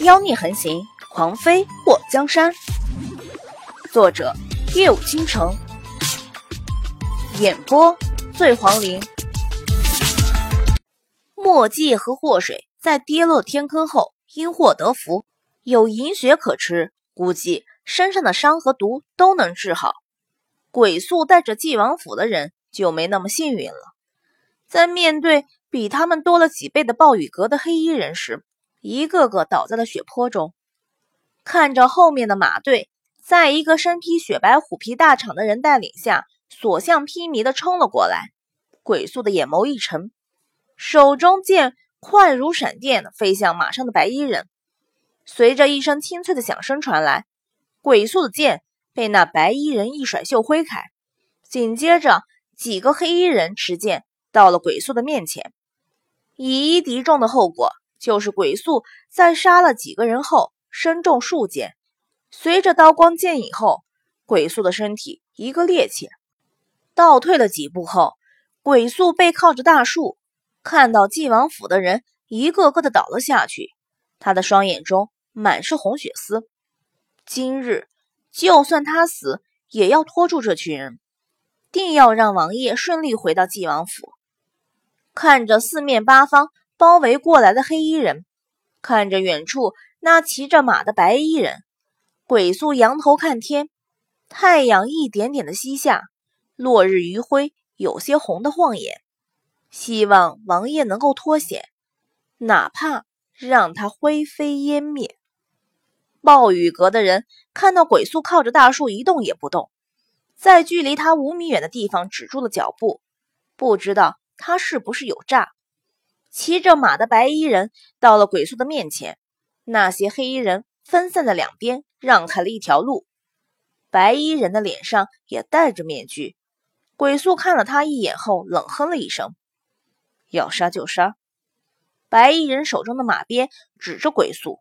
妖孽横行，狂妃过江山。作者：夜舞倾城，演播：醉黄林。墨迹和祸水在跌落天坑后因祸得福，有银血可吃，估计身上的伤和毒都能治好。鬼宿带着纪王府的人就没那么幸运了，在面对比他们多了几倍的暴雨阁的黑衣人时。一个个倒在了血泊中，看着后面的马队，在一个身披雪白虎皮大氅的人带领下，所向披靡的冲了过来。鬼宿的眼眸一沉，手中剑快如闪电飞向马上的白衣人。随着一声清脆的响声传来，鬼宿的剑被那白衣人一甩袖挥开，紧接着几个黑衣人持剑到了鬼宿的面前，以一敌众的后果。就是鬼宿在杀了几个人后，身中数箭，随着刀光剑影后，鬼宿的身体一个趔趄，倒退了几步后，鬼宿背靠着大树，看到晋王府的人一个个的倒了下去，他的双眼中满是红血丝。今日就算他死，也要拖住这群人，定要让王爷顺利回到晋王府。看着四面八方。包围过来的黑衣人看着远处那骑着马的白衣人，鬼宿仰头看天，太阳一点点的西下，落日余晖有些红的晃眼。希望王爷能够脱险，哪怕让他灰飞烟灭。暴雨阁的人看到鬼宿靠着大树一动也不动，在距离他五米远的地方止住了脚步，不知道他是不是有诈。骑着马的白衣人到了鬼宿的面前，那些黑衣人分散在两边，让开了一条路。白衣人的脸上也戴着面具。鬼宿看了他一眼后，冷哼了一声：“要杀就杀。”白衣人手中的马鞭指着鬼宿：“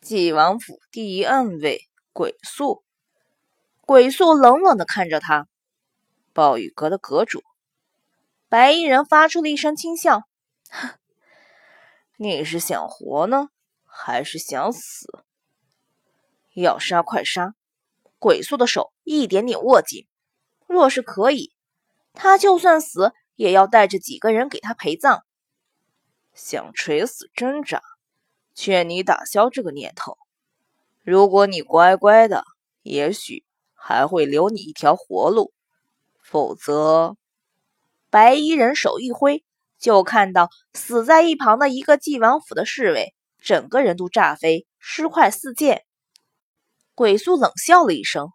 纪王府第一暗卫鬼宿。”鬼宿冷冷地看着他：“暴雨阁的阁主。”白衣人发出了一声轻笑。哼，你是想活呢，还是想死？要杀快杀！鬼宿的手一点点握紧。若是可以，他就算死，也要带着几个人给他陪葬。想垂死挣扎，劝你打消这个念头。如果你乖乖的，也许还会留你一条活路。否则，白衣人手一挥。就看到死在一旁的一个纪王府的侍卫，整个人都炸飞，尸块四溅。鬼宿冷笑了一声：“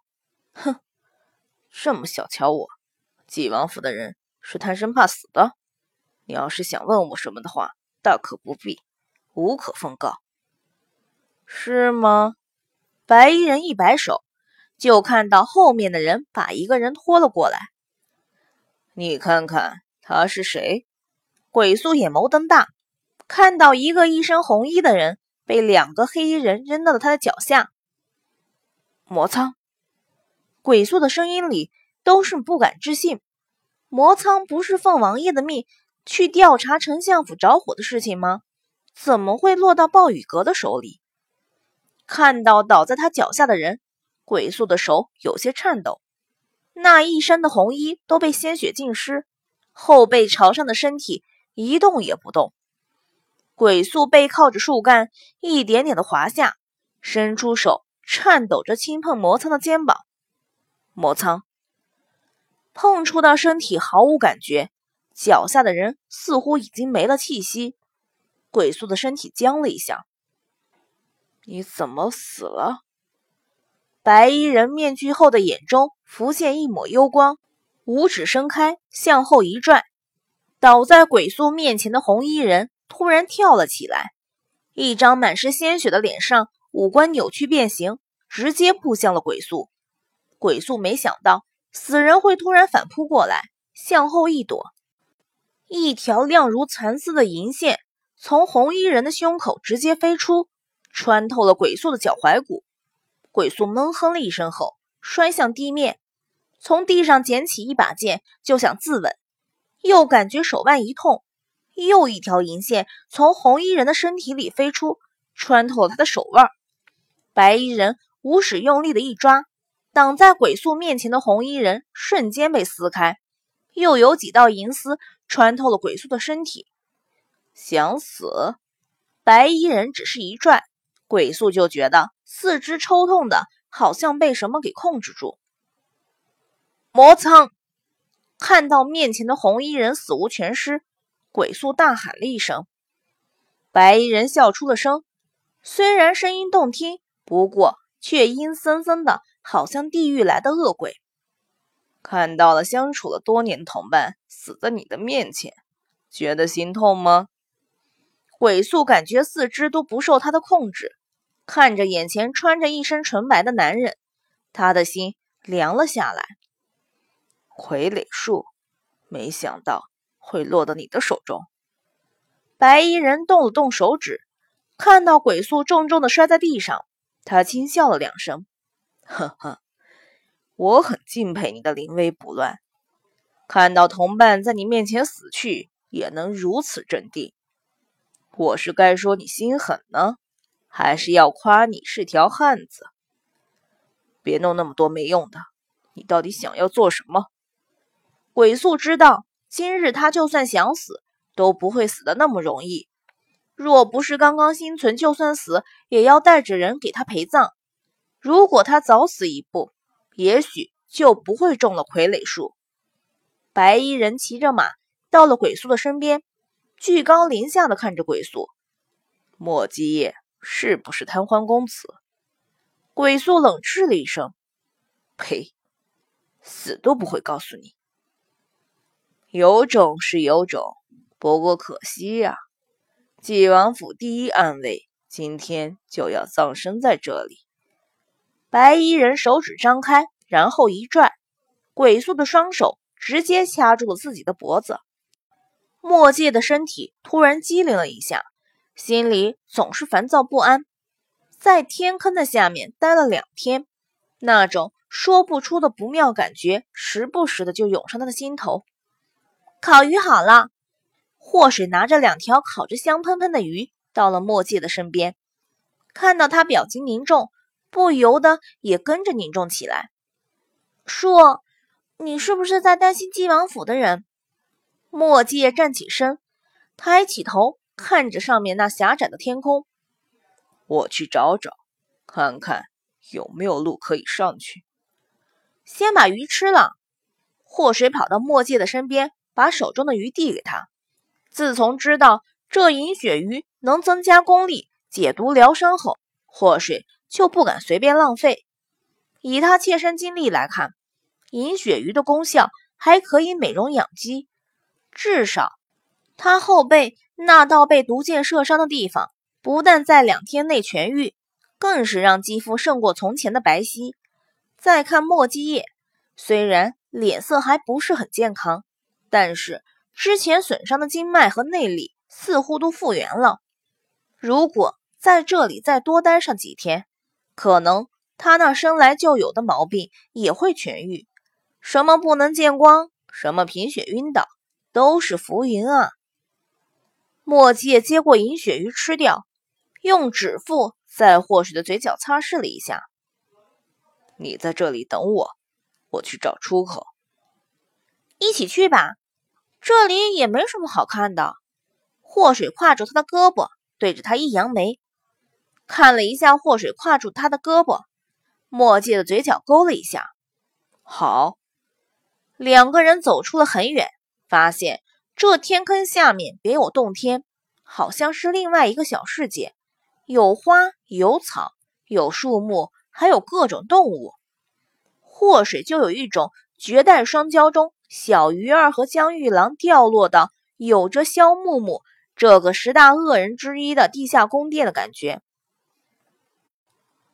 哼，这么小瞧我？纪王府的人是贪生怕死的。你要是想问我什么的话，大可不必，无可奉告。是吗？”白衣人一摆手，就看到后面的人把一个人拖了过来。你看看他是谁？鬼宿眼眸瞪大，看到一个一身红衣的人被两个黑衣人扔到了他的脚下。魔苍，鬼宿的声音里都是不敢置信。魔苍不是奉王爷的命去调查丞相府着火的事情吗？怎么会落到暴雨阁的手里？看到倒在他脚下的人，鬼宿的手有些颤抖，那一身的红衣都被鲜血浸湿，后背朝上的身体。一动也不动，鬼宿背靠着树干，一点点的滑下，伸出手，颤抖着轻碰魔苍的肩膀。魔苍碰触到身体毫无感觉，脚下的人似乎已经没了气息。鬼宿的身体僵了一下。你怎么死了？白衣人面具后的眼中浮现一抹幽光，五指伸开，向后一拽。倒在鬼宿面前的红衣人突然跳了起来，一张满是鲜血的脸上，五官扭曲变形，直接扑向了鬼宿。鬼宿没想到死人会突然反扑过来，向后一躲，一条亮如蚕丝的银线从红衣人的胸口直接飞出，穿透了鬼宿的脚踝骨。鬼宿闷哼了一声后，摔向地面，从地上捡起一把剑，就想自刎。又感觉手腕一痛，又一条银线从红衣人的身体里飞出，穿透了他的手腕。白衣人无使用力的一抓，挡在鬼宿面前的红衣人瞬间被撕开，又有几道银丝穿透了鬼宿的身体。想死？白衣人只是一拽，鬼宿就觉得四肢抽痛的，好像被什么给控制住。魔苍看到面前的红衣人死无全尸，鬼宿大喊了一声。白衣人笑出了声，虽然声音动听，不过却阴森森的，好像地狱来的恶鬼。看到了相处了多年的同伴死在你的面前，觉得心痛吗？鬼宿感觉四肢都不受他的控制，看着眼前穿着一身纯白的男人，他的心凉了下来。傀儡术，没想到会落到你的手中。白衣人动了动手指，看到鬼宿重重的摔在地上，他轻笑了两声：“呵呵，我很敬佩你的临危不乱，看到同伴在你面前死去也能如此镇定。我是该说你心狠呢，还是要夸你是条汉子？别弄那么多没用的，你到底想要做什么？”鬼宿知道，今日他就算想死。都不会死的那么容易。若不是刚刚心存，就算死也要带着人给他陪葬。如果他早死一步，也许就不会中了傀儡术。白衣人骑着马到了鬼宿的身边，居高临下的看着鬼宿。莫基叶是不是贪欢公子？鬼宿冷嗤了一声：“呸，死都不会告诉你。有种是有种。”不过可惜呀，纪王府第一暗卫今天就要葬身在这里。白衣人手指张开，然后一拽，鬼宿的双手直接掐住了自己的脖子。墨界的身体突然机灵了一下，心里总是烦躁不安。在天坑的下面待了两天，那种说不出的不妙感觉时不时的就涌上他的心头。烤鱼好了。祸水拿着两条烤着香喷喷的鱼，到了墨界的身边，看到他表情凝重，不由得也跟着凝重起来。叔，你是不是在担心晋王府的人？墨界站起身，抬起头，看着上面那狭窄的天空。我去找找，看看有没有路可以上去。先把鱼吃了。祸水跑到墨界的身边，把手中的鱼递给他。自从知道这银鳕鱼能增加功力、解毒疗伤后，祸水就不敢随便浪费。以他切身经历来看，银鳕鱼的功效还可以美容养肌，至少他后背那道被毒箭射伤的地方，不但在两天内痊愈，更是让肌肤胜过从前的白皙。再看墨迹叶，虽然脸色还不是很健康，但是。之前损伤的经脉和内力似乎都复原了。如果在这里再多待上几天，可能他那生来就有的毛病也会痊愈。什么不能见光，什么贫血晕倒，都是浮云啊！墨界接过银鳕鱼吃掉，用指腹在霍水的嘴角擦拭了一下。你在这里等我，我去找出口。一起去吧。这里也没什么好看的。祸水挎住他的胳膊，对着他一扬眉，看了一下祸水挎住他的胳膊，墨界的嘴角勾了一下。好，两个人走出了很远，发现这天坑下面别有洞天，好像是另外一个小世界，有花有草，有树木，还有各种动物。祸水就有一种绝代双骄中。小鱼儿和江玉郎掉落到有着萧木木这个十大恶人之一的地下宫殿的感觉，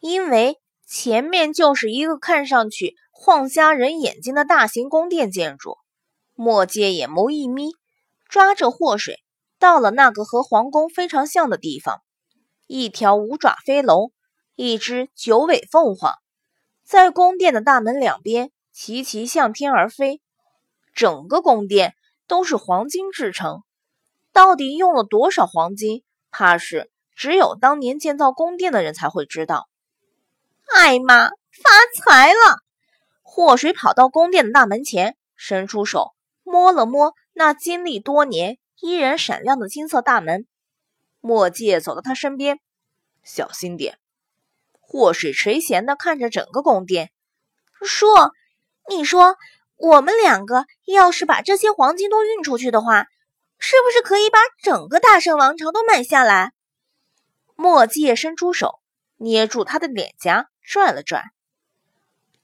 因为前面就是一个看上去晃瞎人眼睛的大型宫殿建筑。墨界眼眸一眯，抓着祸水到了那个和皇宫非常像的地方，一条五爪飞龙，一只九尾凤凰，在宫殿的大门两边齐齐向天而飞。整个宫殿都是黄金制成，到底用了多少黄金？怕是只有当年建造宫殿的人才会知道。艾玛发财了！祸水跑到宫殿的大门前，伸出手摸了摸那经历多年依然闪亮的金色大门。墨界走到他身边，小心点。祸水垂涎地看着整个宫殿，说：“你说，我们两个要是把这些黄金都运出去的话，是不是可以把整个大圣王朝都买下来？”墨界伸出手，捏住他的脸颊。拽了拽，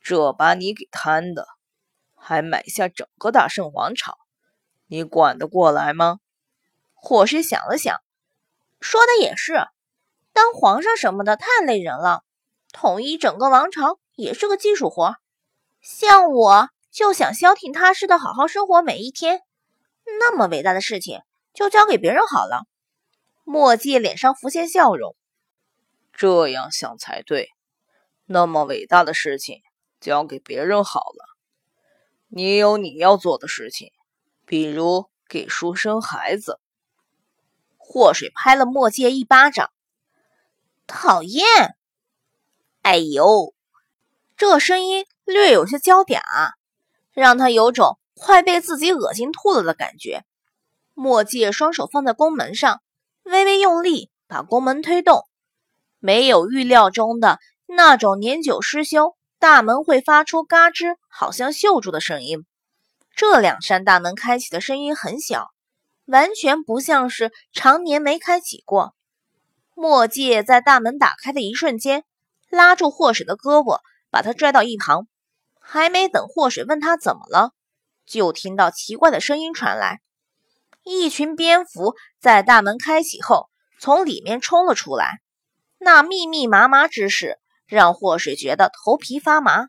这把你给贪的，还买下整个大圣王朝，你管得过来吗？火师想了想，说的也是，当皇上什么的太累人了，统一整个王朝也是个技术活。像我就想消停踏实的好好生活每一天，那么伟大的事情就交给别人好了。墨界脸上浮现笑容，这样想才对。那么伟大的事情交给别人好了，你有你要做的事情，比如给书生孩子。祸水拍了墨界一巴掌，讨厌！哎呦，这声音略有些娇嗲，让他有种快被自己恶心吐了的感觉。墨界双手放在宫门上，微微用力把宫门推动，没有预料中的。那种年久失修，大门会发出嘎吱，好像锈住的声音。这两扇大门开启的声音很小，完全不像是常年没开启过。墨界在大门打开的一瞬间，拉住霍水的胳膊，把他拽到一旁。还没等祸水问他怎么了，就听到奇怪的声音传来。一群蝙蝠在大门开启后从里面冲了出来，那密密麻麻之势。让祸水觉得头皮发麻。